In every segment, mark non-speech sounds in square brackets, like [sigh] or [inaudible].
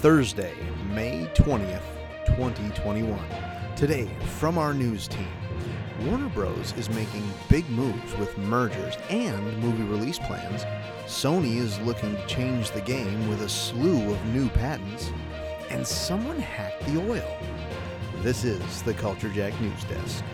Thursday, May 20th, 2021. Today, from our news team, Warner Bros. is making big moves with mergers and movie release plans. Sony is looking to change the game with a slew of new patents. And someone hacked the oil. This is the Culture Jack News Desk.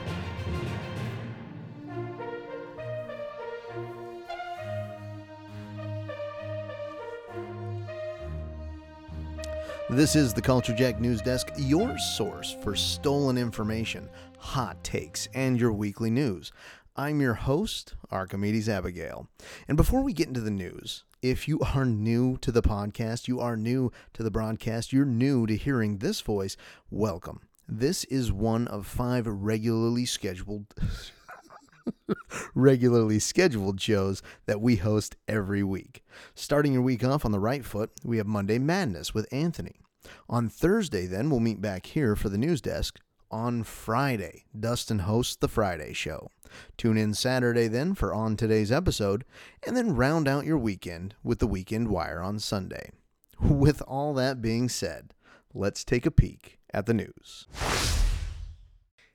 This is the Culture Jack News Desk, your source for stolen information, hot takes, and your weekly news. I'm your host, Archimedes Abigail. And before we get into the news, if you [laughs] are new to the podcast, you are new to the broadcast, you're new to hearing this voice, welcome. This is one of five regularly scheduled [laughs] regularly scheduled shows that we host every week. Starting your week off on the right foot, we have Monday Madness with Anthony. On Thursday, then, we'll meet back here for the news desk. On Friday, Dustin hosts the Friday show. Tune in Saturday, then, for On Today's episode, and then round out your weekend with the Weekend Wire on Sunday. [laughs] With all that being said, let's take a peek at the news.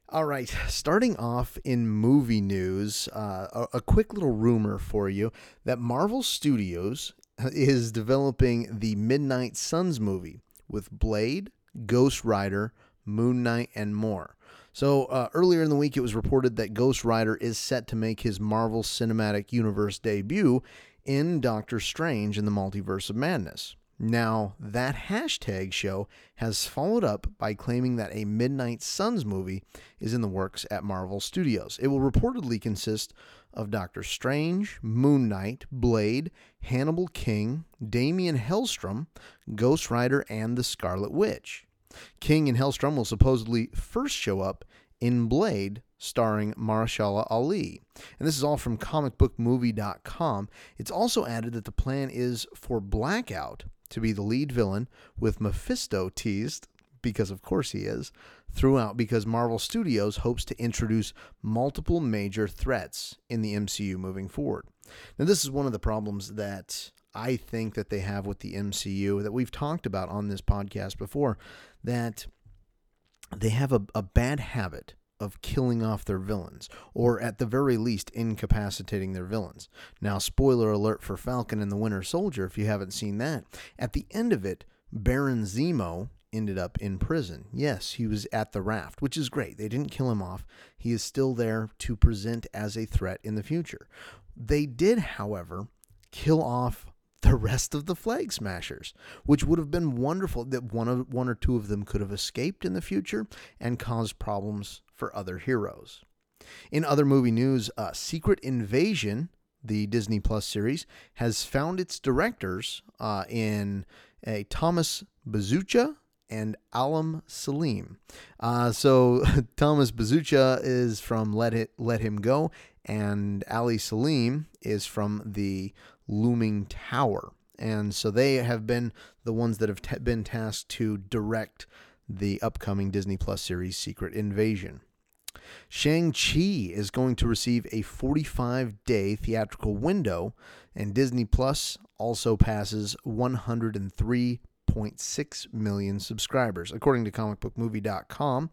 All right, starting off in movie news, uh, a, a, quick little rumor for you that Marvel Studios [laughs] is developing the Midnight Suns movie with Blade, Ghost Rider, Moon Knight, and more. So uh, earlier in the week, it was reported that Ghost Rider is set to make his Marvel Cinematic Universe debut in Doctor Strange in the Multiverse of Madness. Now, that hashtag show has followed up by claiming that a Midnight Suns movie is in the works at Marvel Studios. It will reportedly consist of Doctor Strange, Moon Knight, Blade, Hannibal King, Daimon Hellstrom, Ghost Rider, and the Scarlet Witch. King and Hellstrom will supposedly first show up in Blade, starring Mahershala Ali. And this is all from comicbookmovie.com. It's also added that the plan is for Blackout to be the lead villain, with Mephisto teased, because of course he is, throughout because Marvel Studios hopes to introduce multiple major threats in the MCU moving forward. Now, this is one of the problems that I think that they have with the MCU that we've talked about on this podcast before, that they have a, a bad habit of killing off their villains, or at the very least, incapacitating their villains. Now, spoiler alert for Falcon and the Winter Soldier, if you haven't seen that. At the end of it, Baron Zemo ended up in prison. Yes, he was at the raft, which is great. They didn't kill him off. He is still there to present as a threat in the future. They did, however, kill off the rest of the flag smashers, which would have been wonderful that one of one or two of them could have escaped in the future and caused problems for other heroes. In other movie news, uh, Secret Invasion, the Disney Plus series, has found its directors uh, in a Thomas Bezucha and Alam Selim. Uh, so [laughs] Thomas Bezucha is from Let It Let Him Go, and Ali Selim is from the Looming Tower. And so they have been the ones that have t- been tasked to direct the upcoming Disney Plus series Secret Invasion. Shang-Chi is going to receive a 45 day theatrical window, and Disney Plus also passes 103.6 million subscribers, according to comicbookmovie.com.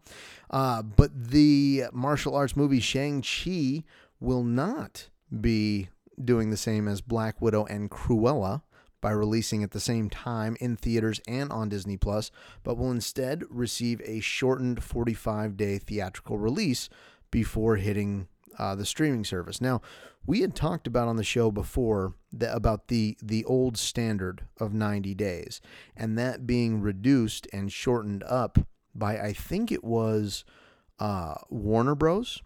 Uh, but the martial arts movie Shang-Chi will not be doing the same as Black Widow and Cruella by releasing at the same time in theaters and on Disney Plus, but will instead receive a shortened 45 day theatrical release before hitting uh, the streaming service. Now, we had talked about on the show before about the the old standard of 90 days, and that being reduced and shortened up by I think it was uh, Warner Bros.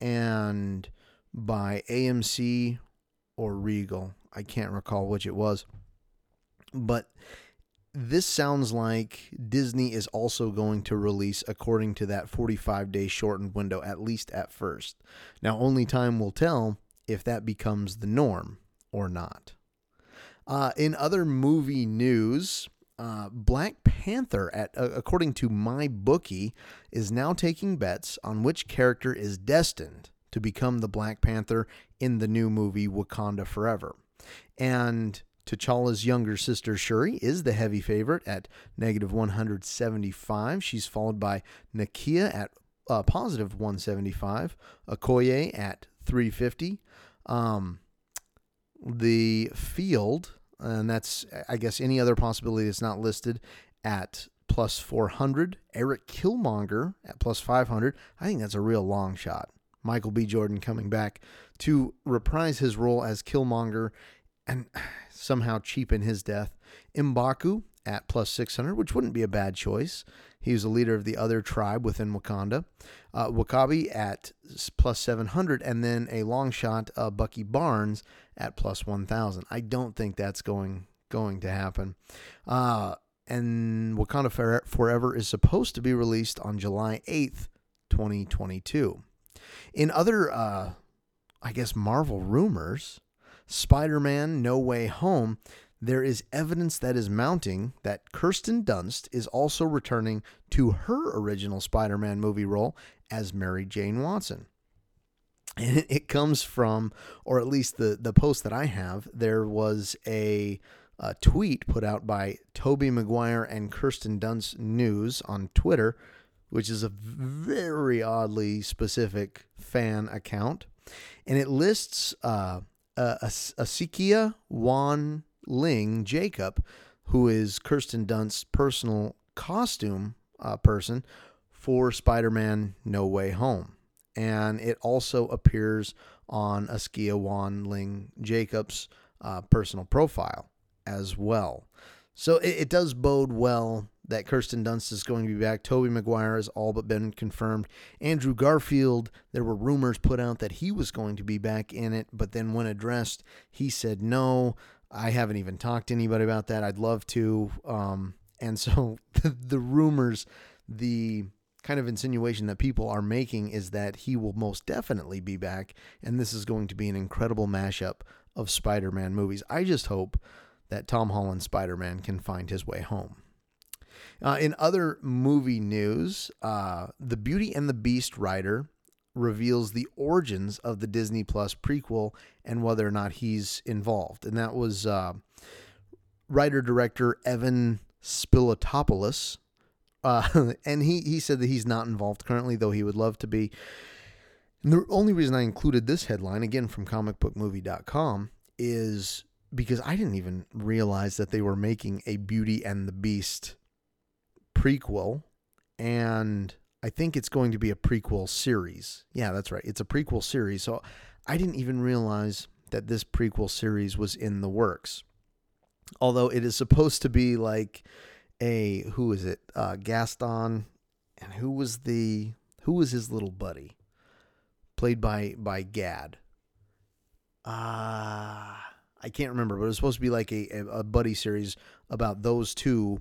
and by AMC or Regal. I can't recall which it was. But this sounds like Disney is also going to release according to that 45 day shortened window, at least at first. Now, only time will tell if that becomes the norm or not. Uh, in other movie news, uh, Black Panther, at uh, according to MyBookie, is now taking bets on which character is destined to become the Black Panther in the new movie Wakanda Forever. And T'Challa's younger sister Shuri is the heavy favorite at negative 175. She's followed by Nakia at uh, positive 175, Okoye at 350. Um, the field, and that's, I guess, any other possibility that's not listed at plus 400. Eric Killmonger at plus 500. I think that's a real long shot. Michael B. Jordan coming back to reprise his role as Killmonger and somehow cheapen his death. Mbaku at plus 600, which wouldn't be a bad choice. He was a leader of the other tribe within Wakanda. Uh, W'Kabi at plus 700, and then a long shot, uh, Bucky Barnes at plus 1,000. I don't think that's going going to happen. Uh, and Wakanda Forever is supposed to be released on July 8th, 2022. In other, uh, I guess, Marvel rumors, Spider Man No Way Home, there is evidence that is mounting that Kirsten Dunst is also returning to her original Spider Man movie role as Mary Jane Watson. And [laughs] it comes from, or at least the, the post that I have, there was a, a tweet put out by Tobey Maguire and Kirsten Dunst News on Twitter, which is a very oddly specific fan account. And it lists uh, uh, Asikia Wan Ling Jacob, who is Kirsten Dunst's personal costume uh, person for Spider Man No Way Home. And it also appears on Askia Wan Ling Jacob's uh, personal profile as well. So it, it does bode well that Kirsten Dunst is going to be back. Tobey Maguire has all but been confirmed. Andrew Garfield, there were rumors put out that he was going to be back in it, but then when addressed, he said no. I haven't even talked to anybody about that. I'd love to. Um, and so [laughs] the, the rumors, the kind of insinuation that people are making is that he will most definitely be back, and this is going to be an incredible mashup of Spider Man movies. I just hope that Tom Holland Spider Man can find his way home. Uh, in other movie news, uh, the Beauty and the Beast writer reveals the origins of the Disney Plus prequel and whether or not he's involved. And that was uh, writer director Evan Spiliotopoulos. Uh, [laughs] and he, he said that he's not involved currently, though he would love to be. And the only reason I included this headline, again from comicbookmovie.com, is because I didn't even realize that they were making a Beauty and the Beast prequel. And I think it's going to be a prequel series. Yeah, that's right. It's a prequel series. So I didn't even realize that this prequel series was in the works. Although it is supposed to be like a who is it? Uh, Gaston, and who was the who was his little buddy? Played by by Gad. Ah, uh, I can't remember, but it was supposed to be like a, a buddy series about those two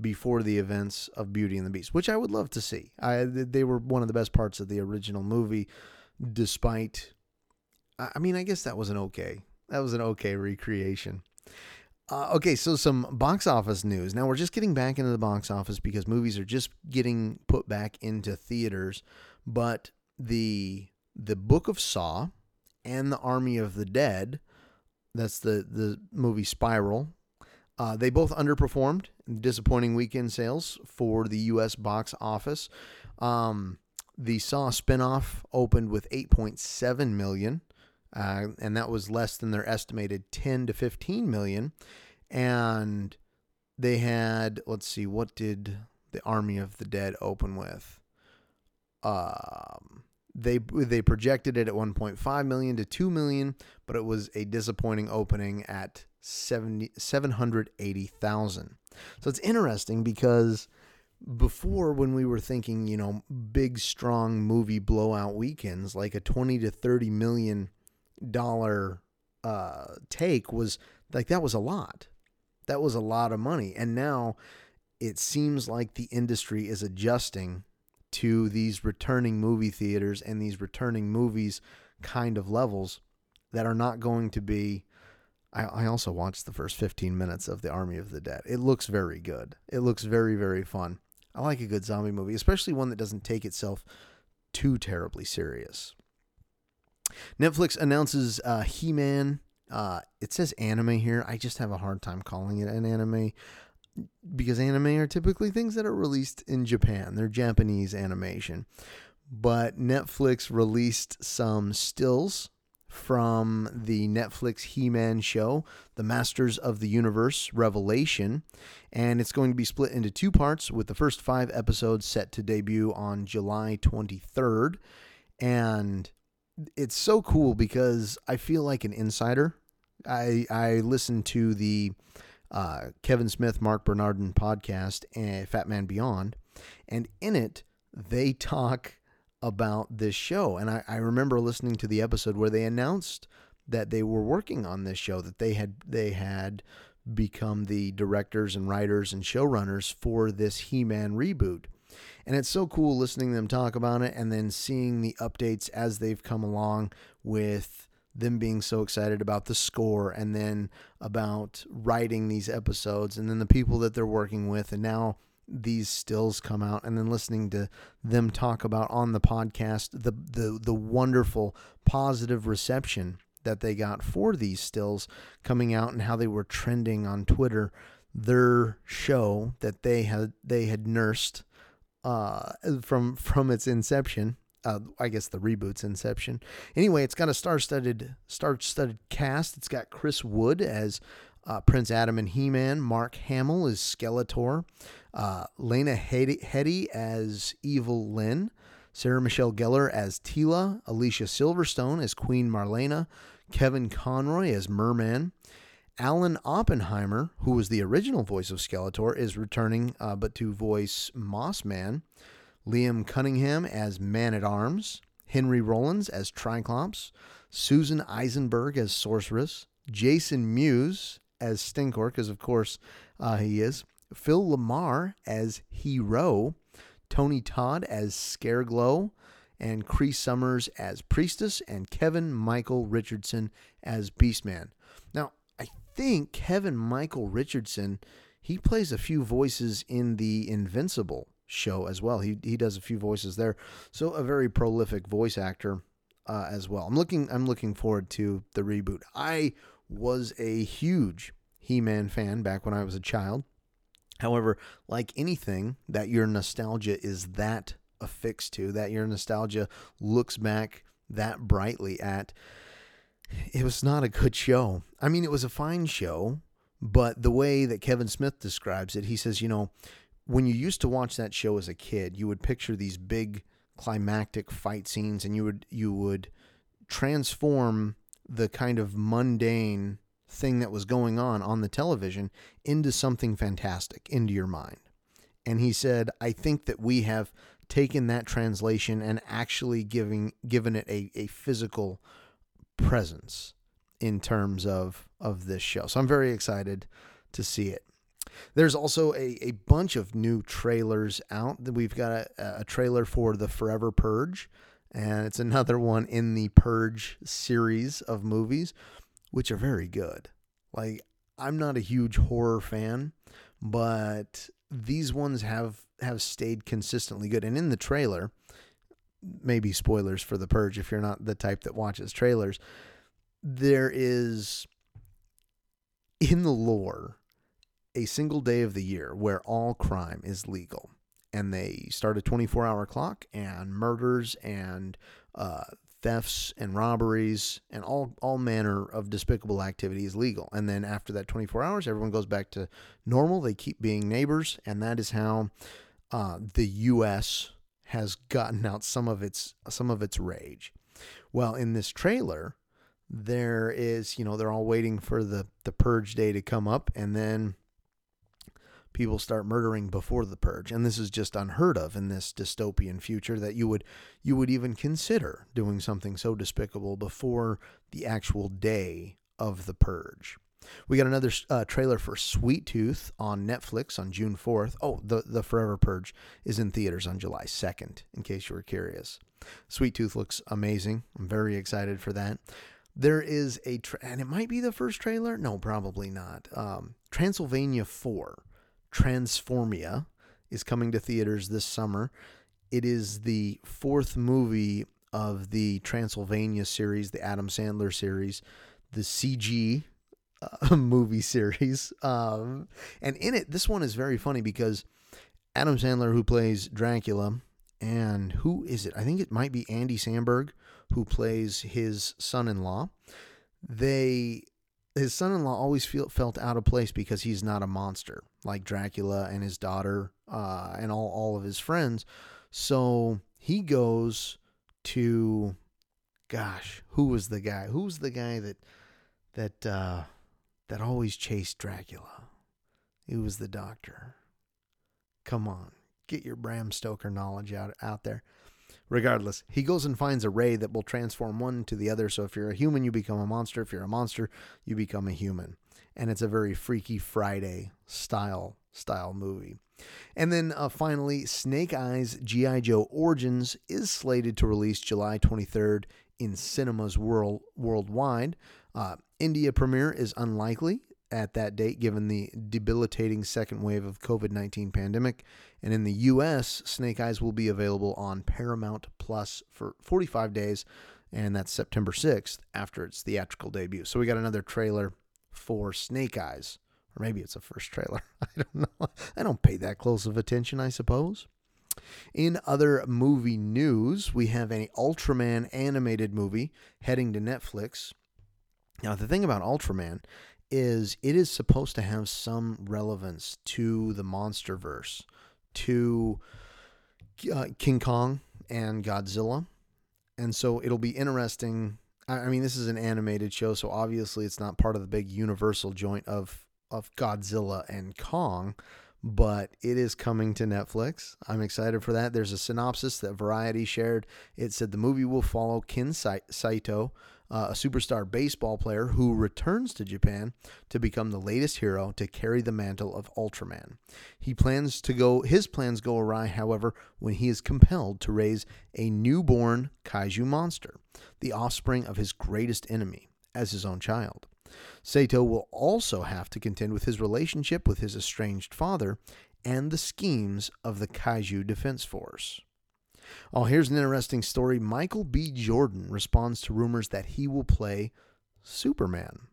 before the events of Beauty and the Beast, which I would love to see. I they were one of the best parts of the original movie, despite. I mean, I guess that was an okay. That was an okay recreation. Uh, okay, so some box office news. Now we're just getting back into the box office because movies are just getting put back into theaters, but the the Book of Saw and the Army of the Dead, that's the the movie Spiral uh, they both underperformed, disappointing weekend sales for the U.S. box office. Um, the Saw spinoff opened with 8.7 million, uh, and that was less than their estimated 10 to 15 million. And they had, let's see, what did the Army of the Dead open with? Um, they they projected it at 1.5 million to 2 million, but it was a disappointing opening at 70, 780,000. So it's interesting because before when we were thinking, you know, big strong movie blowout weekends like a 20 to 30 million dollar uh take was like that was a lot. That was a lot of money. And now it seems like the industry is adjusting to these returning movie theaters and these returning movies kind of levels that are not going to be I, I also watched the first 15 minutes of The Army of the Dead. It looks very good. It looks very, very fun. I like a good zombie movie, especially one that doesn't take itself too terribly serious. Netflix announces uh, He Man. Uh, it says anime here. I just have a hard time calling it an anime because anime are typically things that are released in Japan. They're Japanese animation. But Netflix released some stills from the Netflix He Man show, The Masters of the Universe Revelation. And it's going to be split into two parts, with the first five episodes set to debut on July 23rd. And it's so cool because I feel like an insider. I, I listened to the uh, Kevin Smith, Marc Bernardin podcast, and Fatman Beyond. And in it, they talk about this show. And I, I remember listening to the episode where they announced that they were working on this show, that they had they had become the directors and writers and showrunners for this He-Man reboot. And it's so cool listening to them talk about it and then seeing the updates as they've come along with them being so excited about the score and then about writing these episodes and then the people that they're working with and now these stills come out and then listening to them talk about on the podcast the the the wonderful positive reception that they got for these stills coming out and how they were trending on Twitter their show that they had they had nursed uh, from from its inception uh, I guess the reboot's inception. Anyway, it's got a star-studded star-studded cast. It's got Chris Wood as uh, Prince Adam and He-Man. Mark Hamill is Skeletor. Uh, Lena Headey as Evil Lynn, Sarah Michelle Gellar as Teela. Alicia Silverstone as Queen Marlena, Kevin Conroy as Merman. Alan Oppenheimer, who was the original voice of Skeletor, is returning, uh, but to voice Mossman. Liam Cunningham as Man at Arms. Henry Rollins as Triclops. Susan Eisenberg as Sorceress. Jason Mewes as Stinkor, because of course uh, he is. Phil LaMarr as Hero, Tony Todd as Scareglow, and Cree Summers as Priestess, and Kevin Michael Richardson as Beastman. Now, I think Kevin Michael Richardson, he plays a few voices in the Invincible show as well. He he does a few voices there, so a very prolific voice actor uh, as well. I'm looking I'm looking forward to the reboot. I was a huge He-Man fan back when I was a child. However, like anything that your nostalgia is that affixed to, that your nostalgia looks back that brightly at, it was not a good show. I mean, it was a fine show, but the way that Kevin Smith describes it, he says, you know, when you used to watch that show as a kid, you would picture these big climactic fight scenes and you would you would transform the kind of mundane thing that was going on on the television into something fantastic into your mind. And he said, I think that we have taken that translation and actually giving given it a, a physical presence in terms of of this show. So I'm very excited to see it. There's also a, a bunch of new trailers out. We've got a, a trailer for The Forever Purge, and it's another one in the Purge series of movies which are very good. Like I'm not a huge horror fan, but these ones have have stayed consistently good. And in the trailer, maybe spoilers for The Purge if you're not the type that watches trailers, there is in the lore a single day of the year where all crime is legal. And they start a 24 hour clock, and murders and uh, thefts and robberies and all all manner of despicable activities legal. And then after that 24 hours, everyone goes back to normal. They keep being neighbors, and that is how uh, the U.S. has gotten out some of its some of its rage. Well, in this trailer, there is you know they're all waiting for the the purge day to come up, and then people start murdering before the purge and this is just unheard of in this dystopian future that you would you would even consider doing something so despicable before the actual day of the purge we got another uh, trailer for Sweet Tooth on Netflix on June 4th. Oh, the the Forever Purge is in theaters on July 2nd in case you were curious. Sweet Tooth looks amazing. I'm very excited for that. There is a tra- and it might be the first trailer. No, probably not. Um, Transylvania 4 Transformia is coming to theaters this summer. It is the fourth movie of the Transylvania series, the Adam Sandler series, the CG uh, [laughs] movie series. Um, and in it, this one is very funny because Adam Sandler, who plays Dracula, and who is it? I think it might be Andy Samberg, who plays his son in law. They his son-in-law always feel, felt out of place because he's not a monster like Dracula and his daughter uh, and all, all of his friends. So he goes to, gosh, who was the guy? Who's the guy that that uh, that always chased Dracula? He was the doctor. Come on, get your Bram Stoker knowledge out out there. Regardless, he goes and finds a ray that will transform one to the other. So if you're a human, you become a monster. If you're a monster, you become a human. And it's a very Freaky Friday style style movie. And then uh, finally, Snake Eyes G.I. Joe Origins is slated to release July 23rd in cinemas world, worldwide. Uh, India premiere is unlikely at that date given the debilitating second wave of COVID-19 pandemic. And in the US, Snake Eyes will be available on Paramount Plus for 45 days and that's September 6th after its theatrical debut. So we got another trailer for Snake Eyes. Or maybe it's a first trailer. [laughs] I don't know. I don't pay that close of attention, I suppose. In other movie news, we have an Ultraman animated movie heading to Netflix. Now, the thing about Ultraman is it is supposed to have some relevance to the monster verse, to uh, King Kong and Godzilla. And so it'll be interesting. I mean, this is an animated show, so obviously it's not part of the big universal joint of of Godzilla and Kong, but it is coming to Netflix. I'm excited for that. There's a synopsis that Variety shared. It said the movie will follow Kin Saito, uh, a superstar baseball player who returns to Japan to become the latest hero to carry the mantle of Ultraman. He plans to go his plans go awry, however, when he is compelled to raise a newborn kaiju monster, the offspring of his greatest enemy, as his own child. Sato will also have to contend with his relationship with his estranged father and the schemes of the Kaiju Defense Force. Oh, here's an interesting story. Michael B. Jordan responds to rumors that he will play Superman.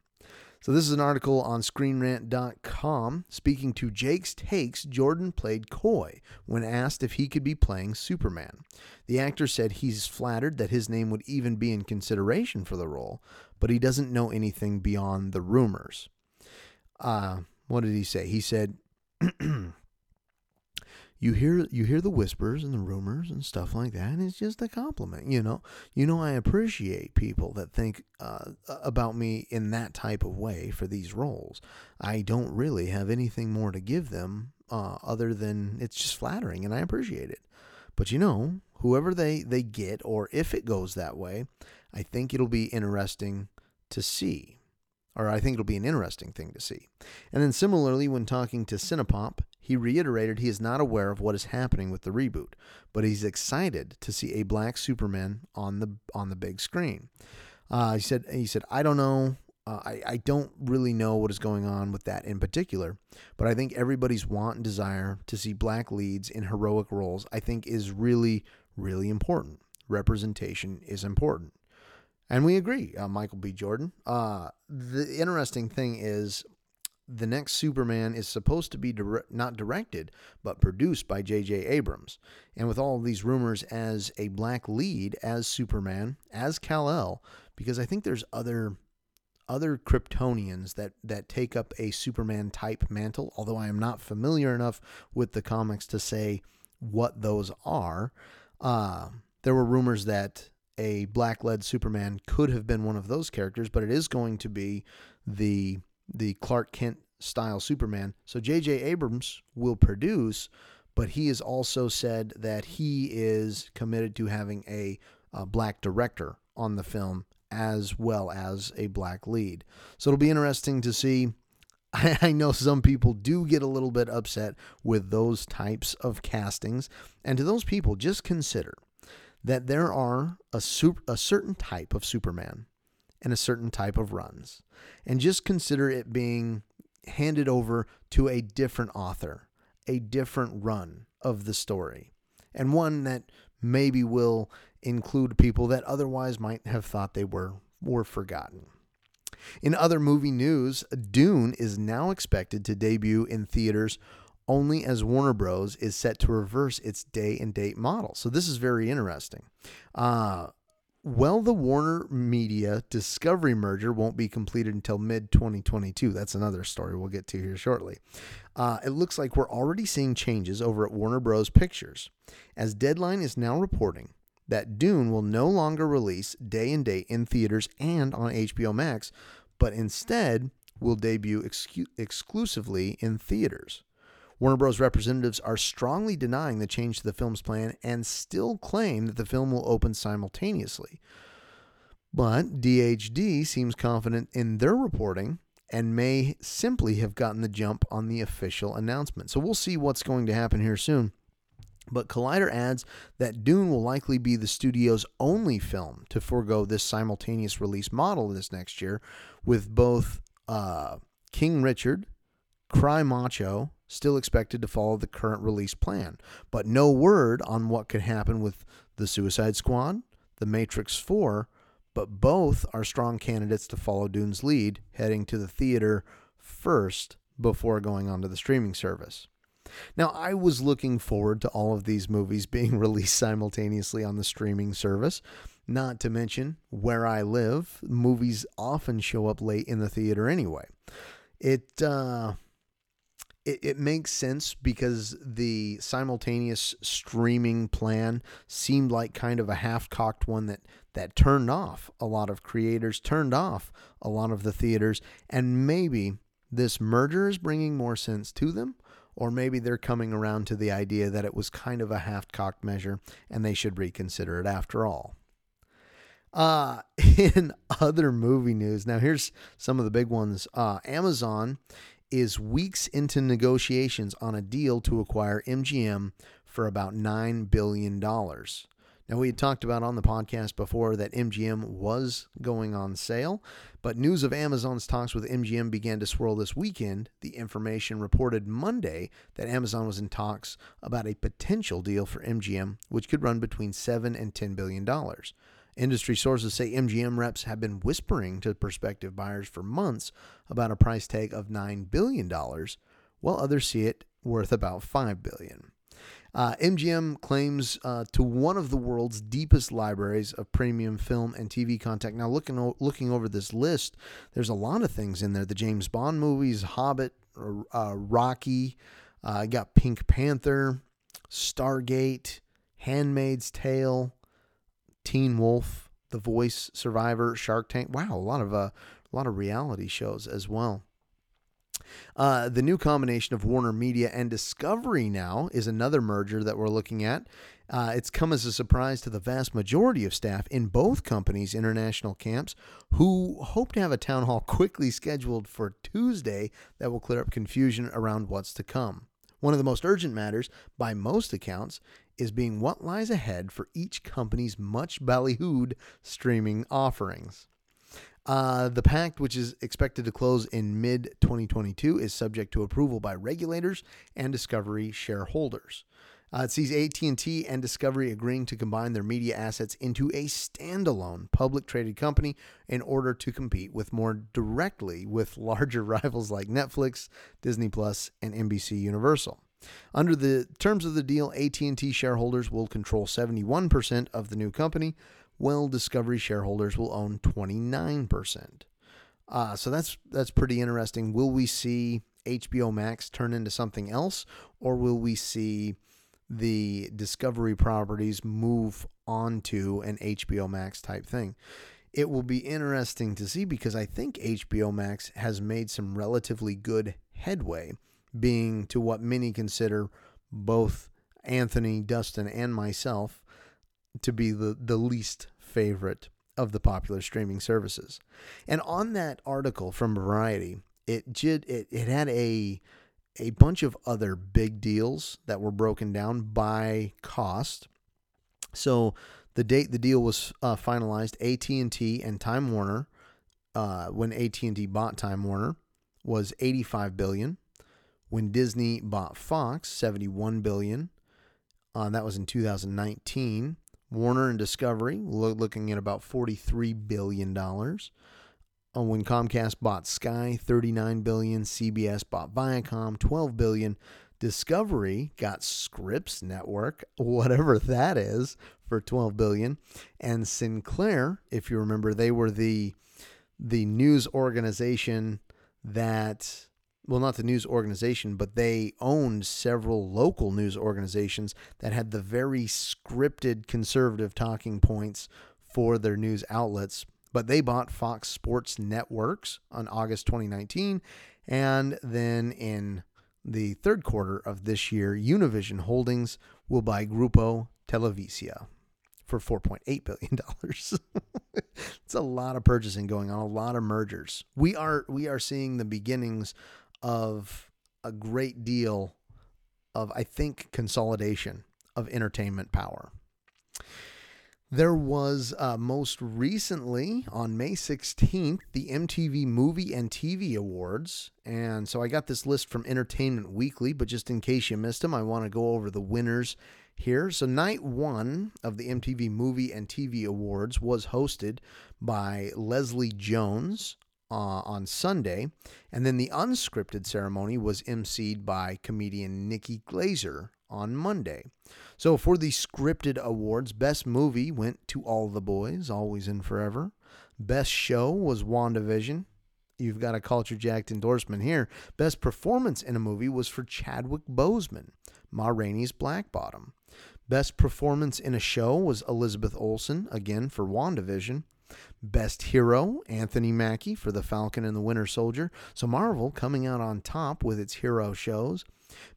So, this is an article on ScreenRant.com. Speaking to Jake's Takes, Jordan played coy when asked if he could be playing Superman. The actor said he's flattered that his name would even be in consideration for the role, but he doesn't know anything beyond the rumors. Uh, what did he say? He said, [clears throat] you hear you hear the whispers and the rumors and stuff like that and it's just a compliment you know? You know i appreciate people that think uh, about me in that type of way for these roles. I don't really have anything more to give them uh, other than it's just flattering and i appreciate it. But you know whoever they they get or if it goes that way i think it'll be interesting to see or I think it'll be an interesting thing to see. And then similarly, when talking to Cinepop, he reiterated he is not aware of what is happening with the reboot, but he's excited to see a black Superman on the on the big screen. Uh, he said he said I don't know. Uh, I, I don't really know what is going on with that in particular, but I think everybody's want and desire to see black leads in heroic roles, I think, is really, really important. Representation is important. And we agree, uh, Michael B. Jordan. Uh, the interesting thing is, the next Superman is supposed to be dire- not directed, but produced by J.J. Abrams. And with all of these rumors as a black lead as Superman, as Kal El, because I think there's other other Kryptonians that that take up a Superman type mantle. Although I am not familiar enough with the comics to say what those are, uh, there were rumors that a black led Superman could have been one of those characters, but it is going to be the the Clark Kent style Superman. So J.J. Abrams will produce, but he has also said that he is committed to having a, a black director on the film as well as a black lead. So it'll be interesting to see. [laughs] I know some people do get a little bit upset with those types of castings. And to those people, just consider that there are a, super, a certain type of Superman and a certain type of runs. And just consider it being handed over to a different author, a different run of the story, and one that maybe will include people that otherwise might have thought they were were forgotten. In other movie news, Dune is now expected to debut in theaters only as Warner Bros. is set to reverse its day and date model. So this is very interesting. Uh, well, the Warner Media Discovery merger won't be completed until mid 2022. That's another story we'll get to here shortly. Uh, it looks like we're already seeing changes over at Warner Bros. Pictures, as Deadline is now reporting that Dune will no longer release day and date in theaters and on HBO Max, but instead will debut exclusively in theaters. Warner Bros. representatives are strongly denying the change to the film's plan and still claim that the film will open simultaneously. But DHD seems confident in their reporting and may simply have gotten the jump on the official announcement. So we'll see what's going to happen here soon. But Collider adds that Dune will likely be the studio's only film to forego this simultaneous release model this next year, with both uh, King Richard, Cry Macho, still expected to follow the current release plan, but no word on what could happen with The Suicide Squad, The Matrix 4, but both are strong candidates to follow Dune's lead, heading to the theater first before going on to the streaming service. Now, I was looking forward to all of these movies [laughs] being released simultaneously on the streaming service. Not to mention, where I live, movies often show up late in the theater anyway. It, uh, it, it makes sense because the simultaneous streaming plan seemed like kind of a half-cocked one that that turned off a lot of creators, turned off a lot of the theaters, and maybe this merger is bringing more sense to them, or maybe they're coming around to the idea that it was kind of a half-cocked measure and they should reconsider it after all. Uh, [laughs] in other movie news, now here's some of the big ones. Uh, Amazon is weeks into negotiations on a deal to acquire MGM for about $9 billion. Now, we had talked about on the podcast before that MGM was going on sale, but news of Amazon's talks with MGM began to swirl this weekend. The information reported Monday that Amazon was in talks about a potential deal for MGM, which could run between 7 and $10 billion. Industry sources say MGM reps have been whispering to prospective buyers for months about a price tag of $9 billion, while others see it worth about 5 billion. Uh, MGM claims uh, to one of the world's deepest libraries of premium film and TV content. Now, looking o- looking over this list, there's a lot of things in there: the James Bond movies, Hobbit, uh, Rocky. Uh, got Pink Panther, Stargate, Handmaid's Tale, Teen Wolf, The Voice, Survivor, Shark Tank. Wow, a lot of uh, a lot of reality shows as well. Uh, the new combination of Warner Media and Discovery now is another merger that we're looking at. Uh, it's come as a surprise to the vast majority of staff in both companies' international camps who hope to have a town hall [laughs] quickly scheduled for Tuesday that will clear up confusion around what's to come. One of the most urgent matters, by most accounts, is being what lies ahead for each company's much ballyhooed streaming offerings. Uh, the pact, which is expected to close in mid 2022, is subject to approval by regulators and Discovery shareholders. Uh, it sees AT&T and Discovery agreeing to combine their media assets into a standalone public traded company in order to compete with more directly with [laughs] larger rivals like Netflix, Disney Plus, and NBC Universal. Under the terms of the deal, AT&T shareholders will control 71% of the new company, while Discovery shareholders will own 29%. Uh, so that's that's pretty interesting. Will we see HBO Max turn into something else, or will we see the Discovery properties move onto an HBO Max type thing? It will be interesting to see because I think HBO Max has made some relatively good headway being to what many consider both Anthony, Dustin, and myself to be the, the least favorite of the popular streaming services. And on that article from Variety, it did it, it had a a bunch of other big deals that were broken down by cost. So the date the deal was uh, finalized, AT&T and Time Warner, uh, when AT&T bought Time Warner, was 85 billion. When Disney bought Fox, 71 billion. Uh, that was in 2019. Warner and Discovery looking at about $43 billion. Uh, when Comcast bought Sky, 39 billion, CBS bought Viacom, 12 billion. Discovery got Scripps Network, [laughs] whatever that is, for 12 billion, and Sinclair, if you remember, they were the the news organization that well, not the news organization, but they owned several local news organizations that had the very scripted conservative talking points for their news outlets. But they bought Fox Sports Networks on August 2019. And then in the third quarter of this year, Univision Holdings will buy Grupo Televisa for $4.8 billion. [laughs] it's a lot of purchasing going on, a lot of mergers. We are we are seeing the beginnings of a great deal of, I think, consolidation of entertainment power. There was uh, most recently on May 16th the MTV Movie and TV Awards. And so I got this list from Entertainment Weekly, but just in case you missed them, I want to go over the winners here. So, night one of the MTV Movie and TV Awards was hosted by Leslie Jones uh, on Sunday. And then the unscripted ceremony was emceed by comedian Nikki Glazer on Monday. So for the scripted awards, Best Movie went to All the Boys, Always and Forever. Best Show was WandaVision. You've got a culture jacked endorsement here. Best Performance in a Movie was for Chadwick Boseman, Ma Rainey's Black Bottom. Best Performance in a Show was Elizabeth Olsen, again for WandaVision. Best Hero, Anthony Mackie for The Falcon and the Winter Soldier. So Marvel coming out on top with its hero shows.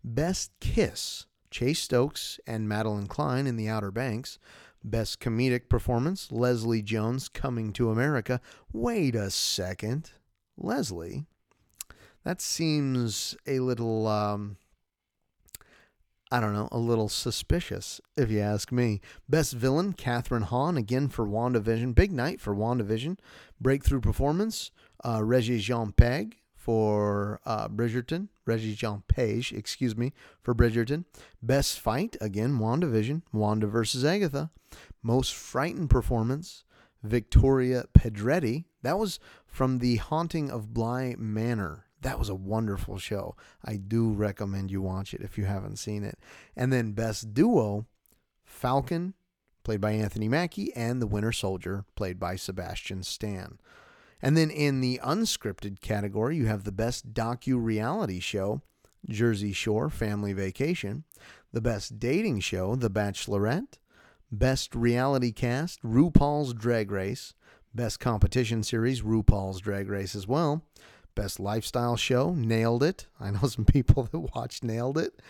Best Kiss, Chase Stokes and Madelyn Cline in The Outer Banks. Best Comedic Performance, Leslie Jones coming to America. Wait a second. Leslie? That seems a little um, I don't know, a little suspicious, if you ask me. Best villain, Kathryn Hahn, again for WandaVision. Big night for WandaVision. Breakthrough performance, uh, Regé-Jean Page for uh, Bridgerton. Regé-Jean Page, excuse me, for Bridgerton. Best fight, again, WandaVision. Wanda versus Agatha. Most frightened performance, Victoria Pedretti. That was from The Haunting of Bly Manor that was a wonderful show. I do recommend you watch it if you haven't seen it. And then Best Duo, Falcon, played by Anthony Mackie, and The Winter Soldier, played by Sebastian Stan. And then in the unscripted category, you have the Best Docu Reality Show, Jersey Shore Family Vacation, the Best Dating Show, The Bachelorette, Best Reality Cast, RuPaul's Drag Race, Best Competition Series, RuPaul's Drag Race as well, Best Lifestyle Show, nailed it. I know some people [laughs] that watched nailed it.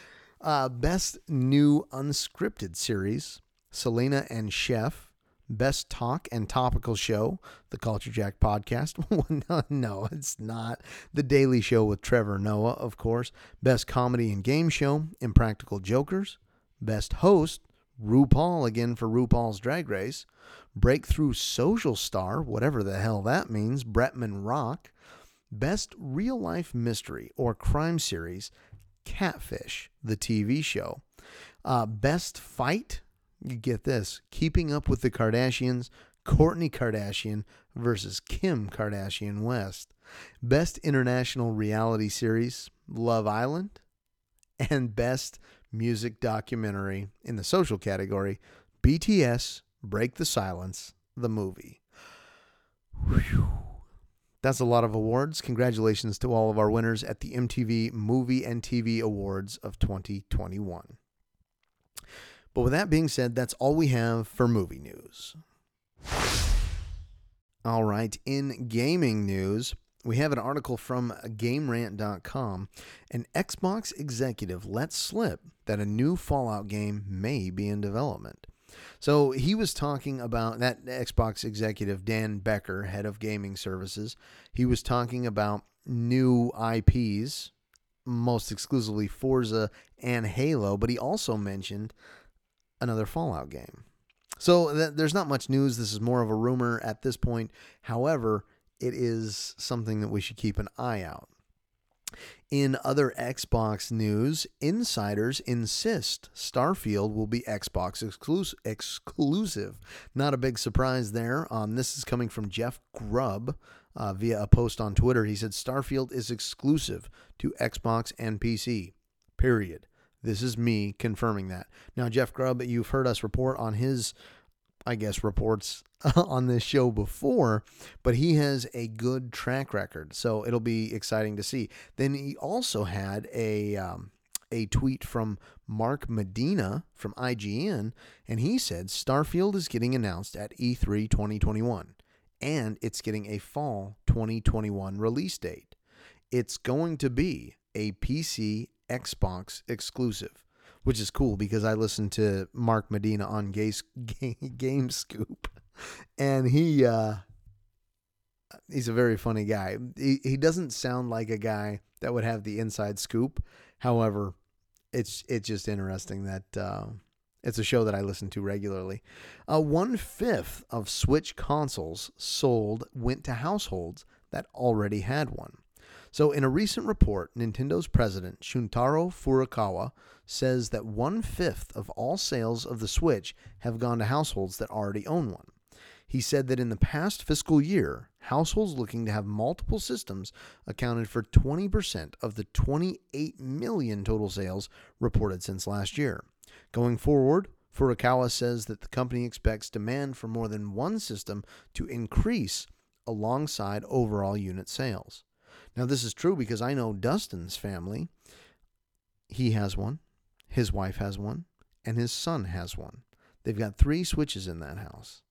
Uh, best New Unscripted Series, Selena and Chef. Best Talk and Topical Show, the Culture Jack podcast. [laughs] no, no, it's not. The Daily Show with Trevor Noah, of course. Best Comedy and Game Show, Impractical Jokers. Best Host, RuPaul again for RuPaul's Drag Race. Breakthrough Social Star, whatever the hell that means, Bretman Rock. Best Real Life Mystery or Crime Series, Catfish, the TV show. Uh, best Fight, you get this Keeping Up with the Kardashians, Kourtney Kardashian versus Kim Kardashian West. Best International Reality Series, Love Island. And Best Music Documentary in the social category, BTS Break the Silence, the movie. Whew. That's a lot of awards. Congratulations to all of our winners at the MTV Movie and TV Awards of 2021. But with that being said, that's all we have for movie news. All right, in gaming news, we have an article from GameRant.com. An Xbox executive lets slip that a new Fallout game may be in development. So he was talking about that Xbox executive, Dan Becker, head of gaming services. He was talking about new IPs, most exclusively Forza and Halo, but he also mentioned another Fallout game. So th- there's not much news. This is more of a rumor at this point. However, it is something that we should keep an eye out. In other Xbox news, insiders insist Starfield will be Xbox exclus- exclusive. Not a big surprise there. Um, this is coming from Jeff Grubb uh, via a post on Twitter. He said Starfield is exclusive to Xbox and PC. Period. This is me confirming that. Now, Jeff Grubb, you've heard us report on his I guess, reports [laughs] on this show before, but he has a good track record. So it'll be exciting to see. Then he also had a. Um, a tweet from Mark Medina from IGN, and he said Starfield is getting announced at E3 2021, and it's getting a fall 2021 release date. It's going to be a PC Xbox exclusive which is cool because I listened to Mark Medina on [laughs] Game Scoop, and he uh, he's a very funny guy. He he doesn't sound like a guy that would have the inside scoop. However, it's it's just interesting that uh, it's a show that I listen to regularly. Uh, one fifth of Switch consoles sold went to households that already had one. So, in a recent report, Nintendo's president, Shuntaro Furukawa, says that one fifth of all sales of the Switch have gone to households that already own one. He said that in the past fiscal year, households looking to have multiple systems accounted for 20% of the 28 million total sales reported since last year. Going forward, Furukawa says that the company expects demand for more than one system to increase alongside overall unit sales. Now, this is true because I know Dustin's family. He has one, his wife has one, and his son has one. They've got three switches in that house.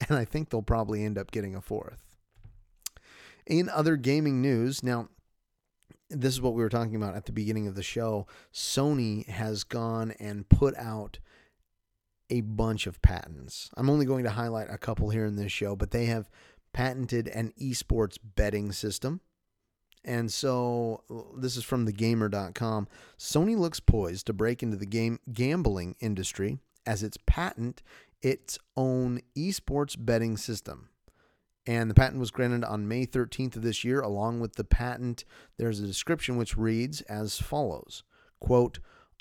[laughs] And I think they'll probably end up getting a fourth. In other gaming news, now, this is what we were talking about at the beginning of the show. Sony has gone and put out a bunch of patents. I'm only going to highlight a couple here in this show, but they have patented an esports betting system. And so this is from thegamer.com. Sony looks poised to break into the game gambling industry as its patent its own esports betting system. And the patent was granted on May 13th of this year. Along with the patent, there's a description which reads as follows quote,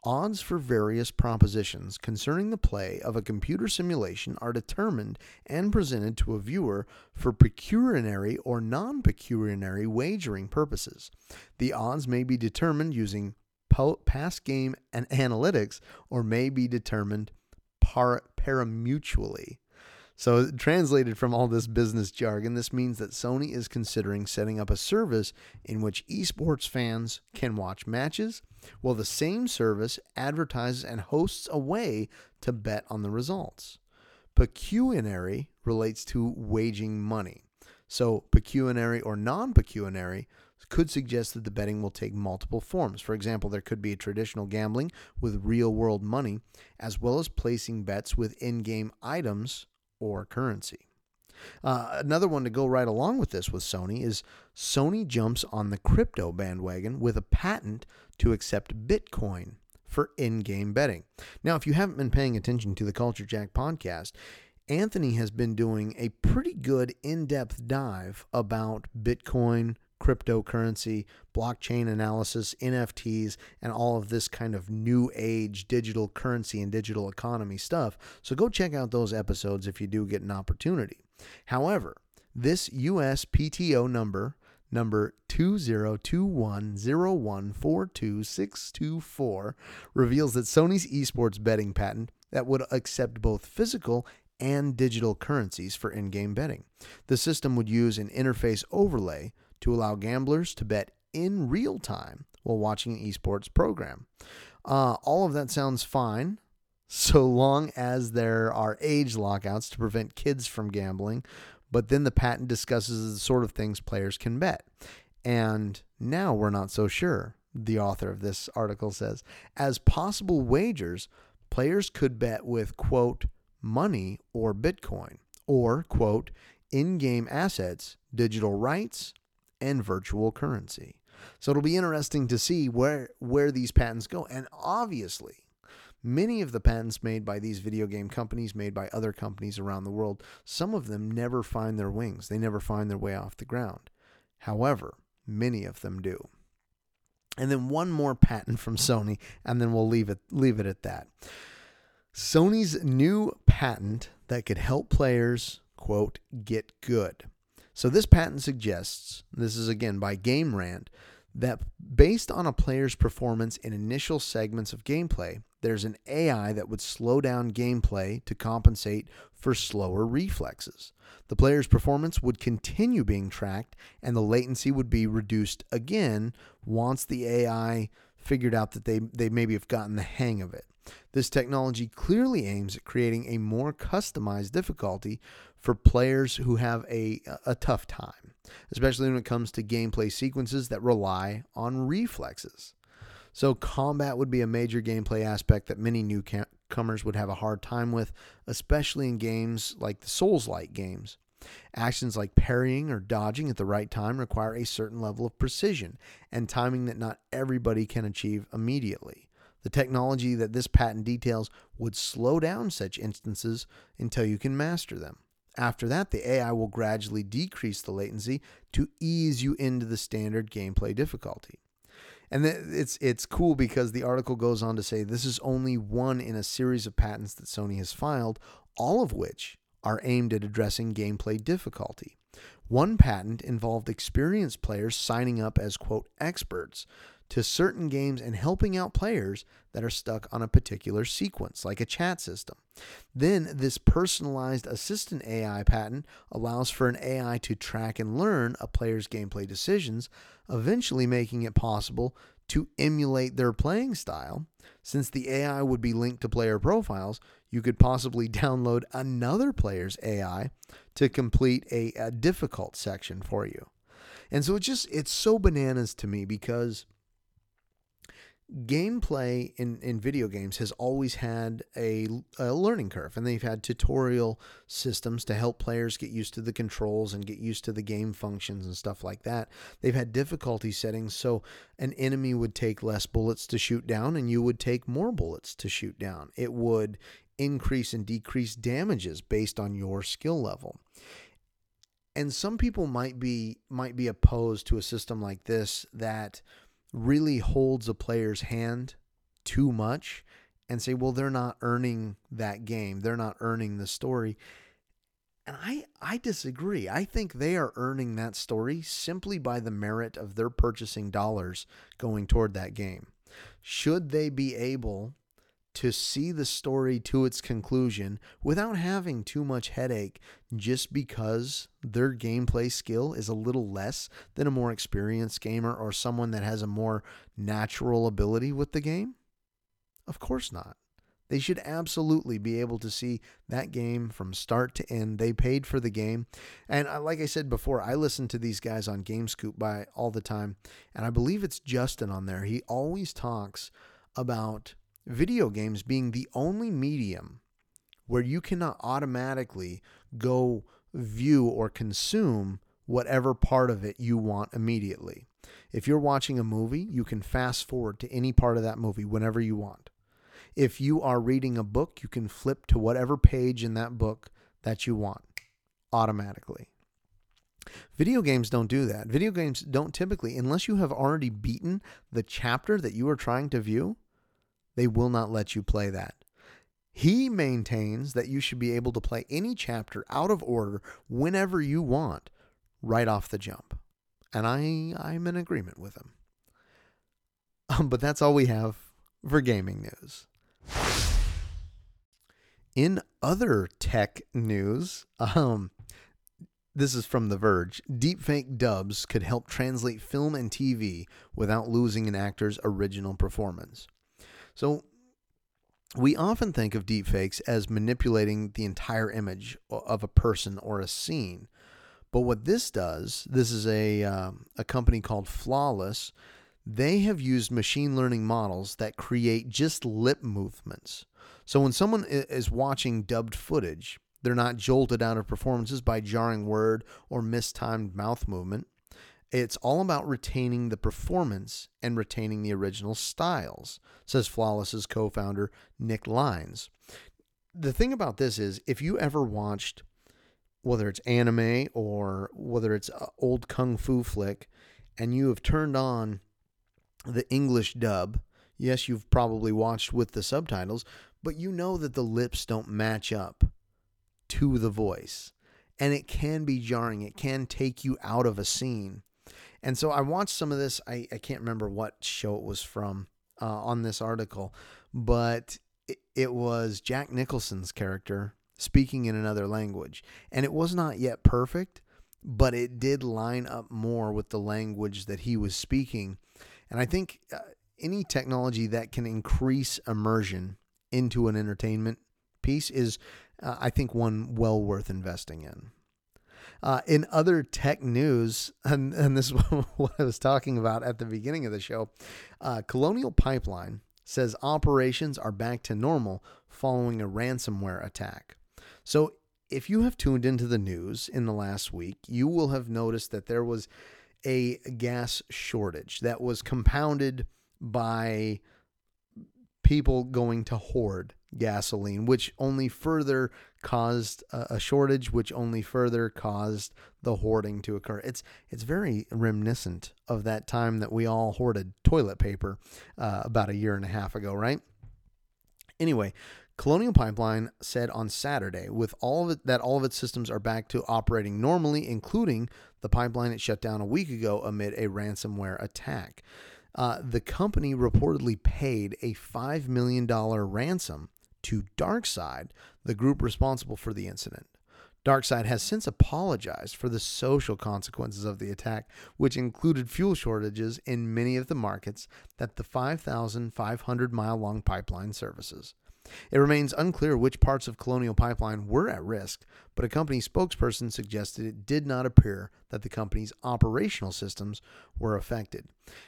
Odds for various propositions concerning the play of a computer simulation are determined and presented to a viewer for pecuniary or non pecuniary wagering purposes. The odds may be determined using past game and analytics or may be determined par- parimutually. So, translated from all this business jargon, this means that Sony is considering setting up a service in which esports fans can watch matches, while the same service advertises and hosts a way to bet on the results. Pecuniary relates to waging money. So, pecuniary or non pecuniary could suggest that the betting will take multiple forms. For example, there could be traditional gambling with real world money, as well as placing bets with in game items or currency. Uh, another one to go right along with this with Sony is Sony jumps on the crypto bandwagon with a patent to accept Bitcoin for in game betting. Now, if you haven't been paying attention to the Culture Jack podcast, Anthony has been doing a pretty good in depth dive about Bitcoin, cryptocurrency, blockchain analysis, NFTs, and all of this kind of new age digital currency and digital economy stuff. So go check out those episodes if you do get an opportunity. However, this USPTO number, number 2021014262 reveals that Sony's esports betting patent that would accept both physical and digital currencies for in game betting. The system would use an interface overlay to allow gamblers to bet in real time while watching an esports program. Uh, all of that sounds fine [laughs] so long as there are age lockouts to prevent kids from gambling. But then the patent discusses the sort of things players can bet. And now we're not so sure, the author of this article says. As possible wagers, players could bet with, quote, money or Bitcoin, or, quote, in game assets, digital rights, and virtual currency. So it'll be interesting to see where where these patents go. And obviously, many of the patents made by these video game companies, made by other companies around the world, some of them never find their wings. They never find their way off the ground. However, many of them do. And then one more patent from Sony, and then we'll leave it leave it at that. Sony's new patent that could help players, quote, get good. So this patent suggests, this is again by Game Rant, that based on a player's performance in initial segments of gameplay, there's an AI that would slow down gameplay to compensate for slower reflexes. The player's performance would continue being tracked and the latency would be reduced again once the AI figured out that they, they maybe have gotten the hang of it. This technology clearly aims at creating a more customized difficulty for players who have a, a tough time, especially when it comes to gameplay sequences that rely on reflexes. So, combat would be a major gameplay aspect that many newcomers would have a hard time with, especially in games like the Souls like games. Actions like parrying or dodging at the right time require a certain level of precision and timing that not everybody can achieve immediately. The technology that this patent details would slow down such instances until you can master them. After that, the AI will gradually decrease the latency to ease you into the standard gameplay difficulty. And it's it's cool because the article goes on to say this is only one in a series of patents that Sony has filed, all of which are aimed at addressing gameplay difficulty. One patent involved experienced players signing up as quote experts to certain games and helping out players that are stuck on a particular sequence, like a chat system. Then, this personalized assistant AI patent allows for an AI to track and learn a player's gameplay decisions, eventually making it possible to emulate their playing style. Since the AI would be linked to player profiles, you could possibly download another player's AI to complete a, a difficult section for you. And so it just it's so bananas to me because gameplay in, in video games has always had a, a, learning curve and they've had tutorial systems to help players get used to the controls and get used to the game functions and stuff like that they've had difficulty settings so an enemy would take less bullets to shoot down and you would take more bullets to shoot down it would increase and decrease damages based on your skill level and some people might be might be opposed to a system like this that really holds a player's hand too much and say, well, they're not earning that game. They're not earning the story. And I, I disagree. I think they are earning that story simply by the merit of their purchasing dollars going toward that game. Should they be able to see the story to its conclusion without having too much headache just because their gameplay skill is a little less than a more experienced gamer or someone that has a more natural ability with the game? Of course not. They should absolutely be able to see that game from start to end. They paid for the game. And uh, like I said before, I listen to these guys on GameScoop by all the time. And I believe it's Justin on there. He always talks about video games being the only medium where you cannot automatically go view or consume whatever part of it you want immediately. If you're watching a movie, you can fast forward to any part of that movie whenever you want. If you are reading a book, you can flip to whatever page in that book that you want automatically. Video games don't do that. Video games don't typically, unless you have already beaten the chapter that you are trying to view, they will not let you play that. He maintains that you should be able to play any chapter out of order whenever you want, right off the jump. And I, I'm in agreement with him. Um, but that's all we have for gaming news. In other tech news, um, this is from The Verge. Deepfake dubs could help translate film and TV without losing an actor's original performance. So we often think of deepfakes as manipulating the entire image of a person or a scene. But what this does, this is a, um, a company called Flawless. They have used machine learning models that create just lip movements. So when someone is watching dubbed footage, they're not jolted out of performances by jarring word or mistimed mouth movement. It's all about retaining the performance and retaining the original styles, says Flawless's co founder, Nick Lynes. The thing about this is, if you ever watched, whether it's anime or whether it's old kung fu flick, and you have turned on the English dub. Yes, you've probably watched with the subtitles, but you know that the lips don't match up to the voice. And it can be jarring. It can take you out of a scene. And so I watched some of this. I, I can't remember what show it was from uh, on this article, but it, it was Jack Nicholson's character speaking in another language. And it was not yet perfect, but it did line up more with the language that he was speaking. And I think uh, any technology that can increase immersion into an entertainment piece is, uh, I think, one well worth investing in. Uh, in other tech news, [laughs] and, and this is [laughs] what I was talking about at the beginning of the show, uh, Colonial Pipeline says operations are back to normal following a ransomware attack. So, if you have tuned into the news in the last week, you will have noticed that there was a gas shortage that was compounded by people going to hoard gasoline, which only further caused a shortage, which only further caused the hoarding to occur. It's it's very reminiscent of that time that we all hoarded toilet paper uh, about a year and a half ago, right? Anyway, Colonial Pipeline said on Saturday with all of it that all of its systems are back to operating normally, including the pipeline it shut down a week ago amid a ransomware attack. Uh, the company reportedly paid a $5 million ransom to DarkSide, the group responsible for the incident. DarkSide has since apologized for the social consequences of the attack, which included fuel shortages in many of the markets that the 5,500 mile long pipeline services. It remains unclear which parts of Colonial Pipeline were at risk, but a company spokesperson suggested it did not appear that the company's operational systems were affected.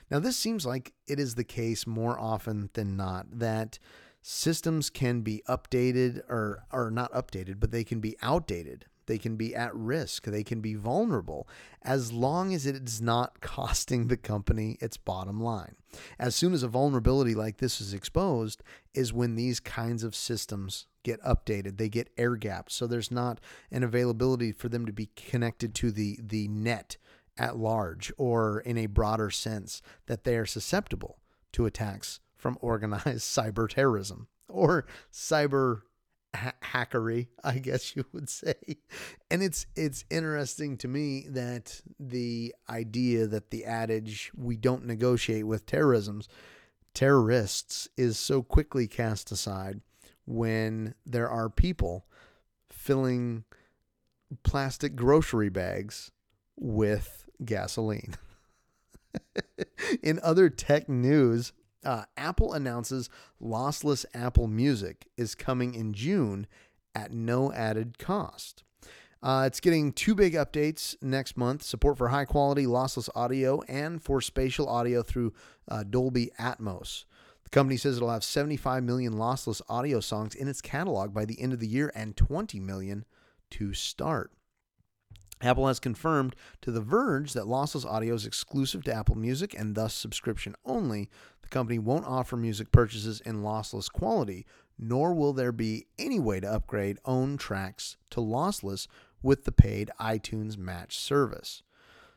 Now, this seems like it is the case more often than not that systems can be updated or, or not updated, but they can be outdated they can be at risk. They can be vulnerable as long as it is not [laughs] costing the company its bottom line. As soon as a vulnerability like this is exposed, is when these kinds of systems get updated. They get air gapped. So there's not an availability for them to be connected to the, the net at large or in a broader sense that they are susceptible to attacks from organized [laughs] cyber terrorism or cyber ha- hackery, [laughs] I guess you would say. And it's it's interesting to me that the idea that the adage we don't negotiate with terrorisms terrorists is so quickly cast aside when there are people filling plastic grocery bags with gasoline. [laughs] In other tech news, uh, Apple announces lossless Apple Music is coming in June at no added cost. Uh, it's getting two big updates next month support for high quality lossless audio and for spatial audio through uh, Dolby Atmos. The company says it'll have 75 million lossless audio songs in its catalog by the end of the year and 20 million to start. Apple has confirmed to The Verge that lossless audio is exclusive to Apple Music and thus subscription only. The company won't offer music purchases in lossless quality, nor will there be any way to upgrade own tracks to lossless with the paid iTunes Match service.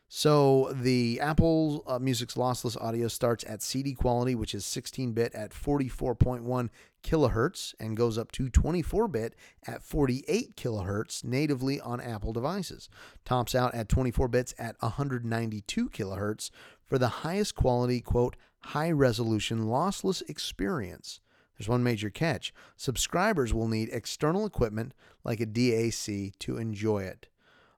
So the Apple uh, Music's lossless audio starts at CD quality, which is 16-bit at 44.1 kilohertz, and goes up to 24-bit at 48 kilohertz natively on Apple devices. Tops out at 24 bits at 192 kilohertz for the highest quality, quote, high-resolution lossless experience. There's one major catch: subscribers will need external equipment like a DAC to enjoy it.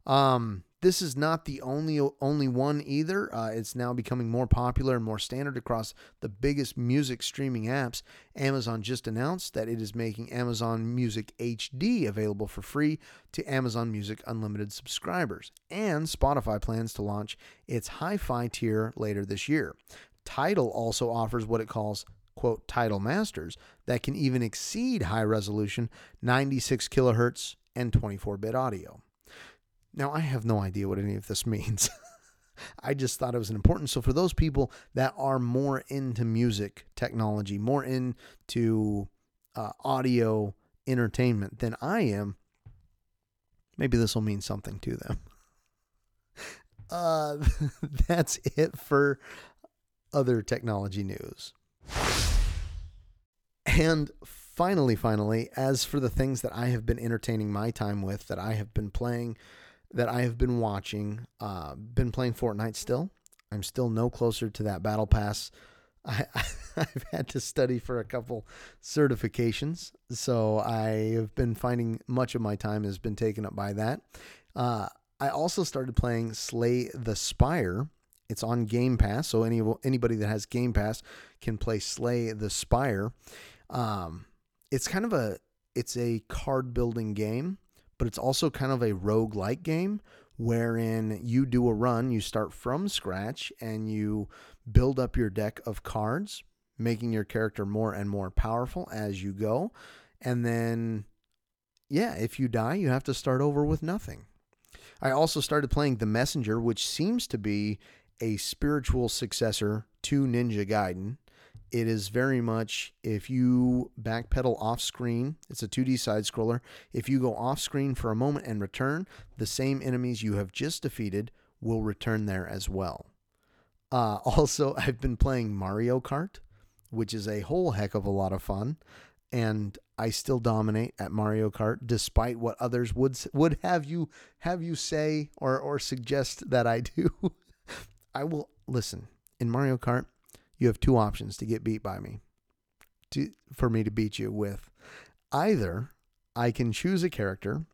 Um, this is not the only only one either. Uh, it's now becoming more popular and more standard across the biggest music streaming apps. Amazon just announced that it is making Amazon Music HD available for free to Amazon Music Unlimited subscribers, and Spotify plans to launch its hi-fi tier later this year. Tidal also offers what it calls quote Tidal Masters that can even exceed high resolution 96 kilohertz and 24-bit audio. Now, I have no idea what any of this [laughs] means. I just thought it was important. So, for those people that are more into music technology, more into uh, audio entertainment than I am, maybe this will mean something to them. [laughs] Uh, [laughs] that's it for other technology news. And finally, finally, as for the things that I have been entertaining my time with, that I have been playing, that I have been watching, uh, been playing Fortnite still. I'm still no closer to that battle pass. [laughs] I, I've had to study for a couple certifications, so I have been finding much of my time has been taken up by that. Uh, I also started playing Slay the Spire. It's on Game Pass, so any anybody that has Game Pass can play Slay the Spire. Um, it's kind of a it's a card building game, but it's also kind of a rogue like game wherein you do a run, you start from scratch and you build up your deck of cards, making your character more and more powerful as you go. And then yeah, if you die, you have to start over with nothing. I also started playing The Messenger, which seems to be a spiritual successor to Ninja Gaiden. It is very much if you backpedal off screen, it's a 2D side scroller. If you go off screen for a moment and return, the same enemies you have just defeated will return there as well. Uh, [laughs] also, I've been playing Mario Kart, which is a whole heck of a lot of fun, and I still dominate at Mario Kart despite what others would would have you have you say or or suggest that I do. [laughs] I will listen in Mario Kart you have two options to get beat by me to for me to beat you with either I can choose a character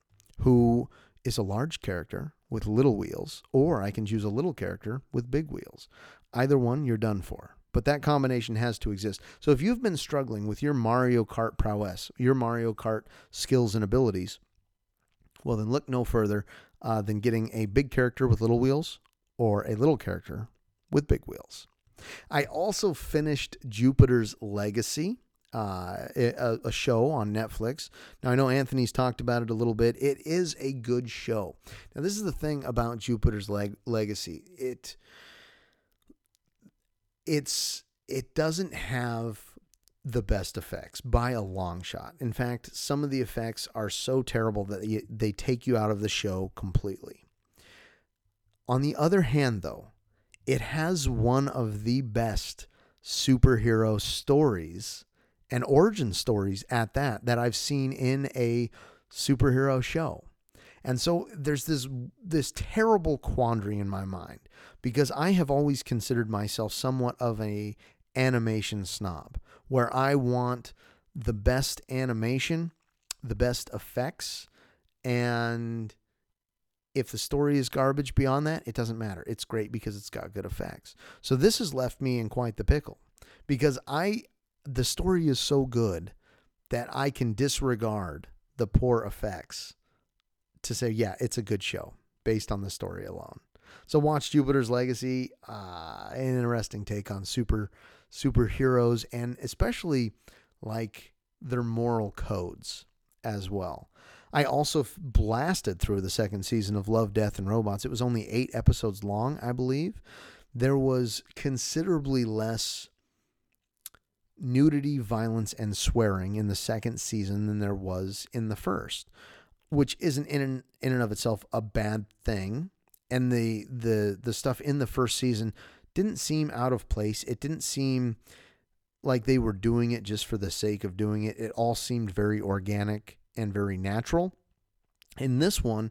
who is a large character with little wheels or I can choose a little character with big wheels. Either one you're done for. But that combination has to exist. So if you've been struggling with your Mario Kart prowess, your Mario Kart skills and abilities, well, then look no further uh, than getting a big character with little wheels or a little character with big wheels. I also finished Jupiter's Legacy. Uh, a, a, show on Netflix. Now, I know Anthony's talked about it a little bit. It is a good show. Now, this is the thing about Jupiter's leg- Legacy. It it's it doesn't have the best effects by a long shot. In fact, some of the effects are so terrible that they take you out of the show completely. On the other hand, though, it has one of the best superhero stories and origin stories at that that I've seen in a superhero show. And so there's this this terrible quandary in my mind because I have always considered myself somewhat of a animation snob where I want the best animation, the best effects and if the story is garbage beyond that, it doesn't matter. It's great because it's got good effects. So this has left me in quite the pickle because I the story is so good that I can disregard the poor effects to say, yeah, it's a good show based on the story alone. So watch Jupiter's Legacy, uh, an interesting take on super superheroes and especially like their moral codes as well. I also blasted through the second season of Love, Death, and Robots. It was only eight episodes long, I believe. There was considerably less nudity, violence, and swearing in the second season than there was in the first, which isn't in in and of itself a bad thing. And the the the stuff in the first season didn't seem out of place. It didn't seem like they were doing it just for the sake of doing it. It all seemed very organic and very natural. In this one,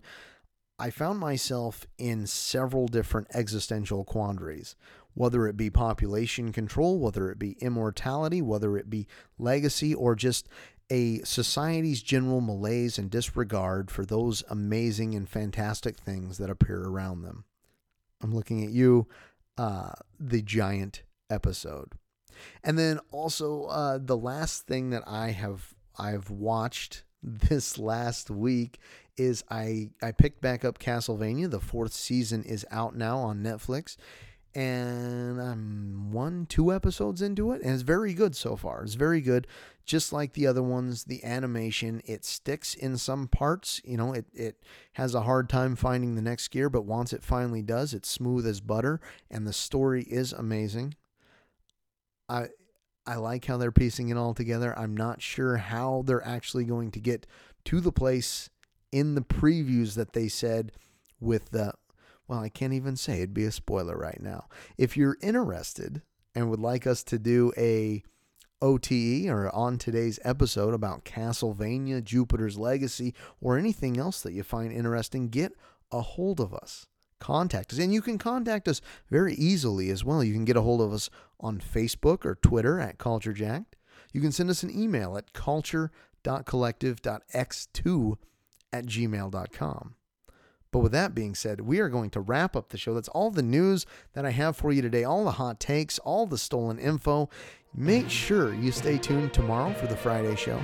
I found myself in several different existential quandaries, whether it be population control, whether it be immortality, whether it be legacy, or just a society's general malaise and disregard for those amazing and fantastic things that appear around them. I'm looking at you, uh, the giant episode. And then also uh, the last thing that I have I've watched [laughs] this last week is I I picked back up Castlevania. The fourth season is out now on Netflix, and I'm one two episodes into it, and it's very good so far. It's very good, just like the other ones. The animation it sticks in some parts. You know, it it has a hard time finding the next gear, but once it finally does, it's smooth as butter, and the story is amazing. I I like how they're piecing it all together. I'm not sure how they're actually going to get to the place in the previews that they said with the well, I can't even say it'd be a spoiler right now. If you're interested and would like us to do a OTE or on today's episode about Castlevania, Jupiter's Legacy, or anything else that you find interesting, get a hold of us. Contact us. And you can contact us very easily as well. You can get a hold of us on Facebook or Twitter at CultureJacked. You can send us an email at culture.collective.x2 at gmail.com. But with that being said, we are going to wrap up the show. That's all the news that I have for you today, all the hot takes, all the stolen info. Make sure you stay tuned tomorrow for the Friday show.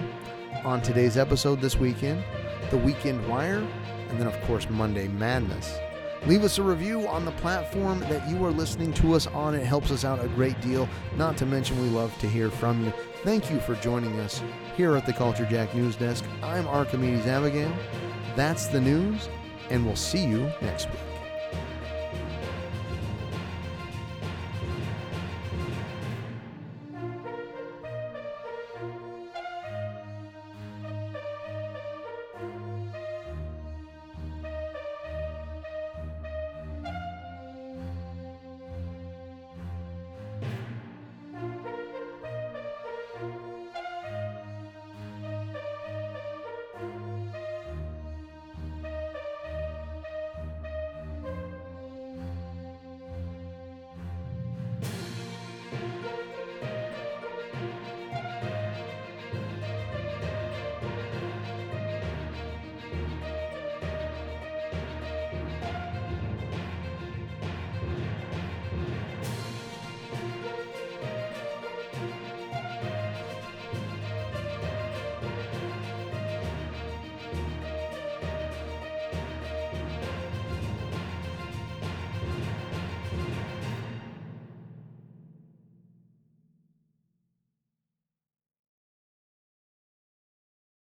On today's episode this weekend, the Weekend Wire, and then, of course, Monday Madness. Leave us a review on the platform that you are listening to us on. It helps us out a great deal. Not to mention, we love to hear from you. Thank you for joining us here at the Culture Jack News Desk. I'm Archimedes Abigail. That's the news, and we'll see you next week.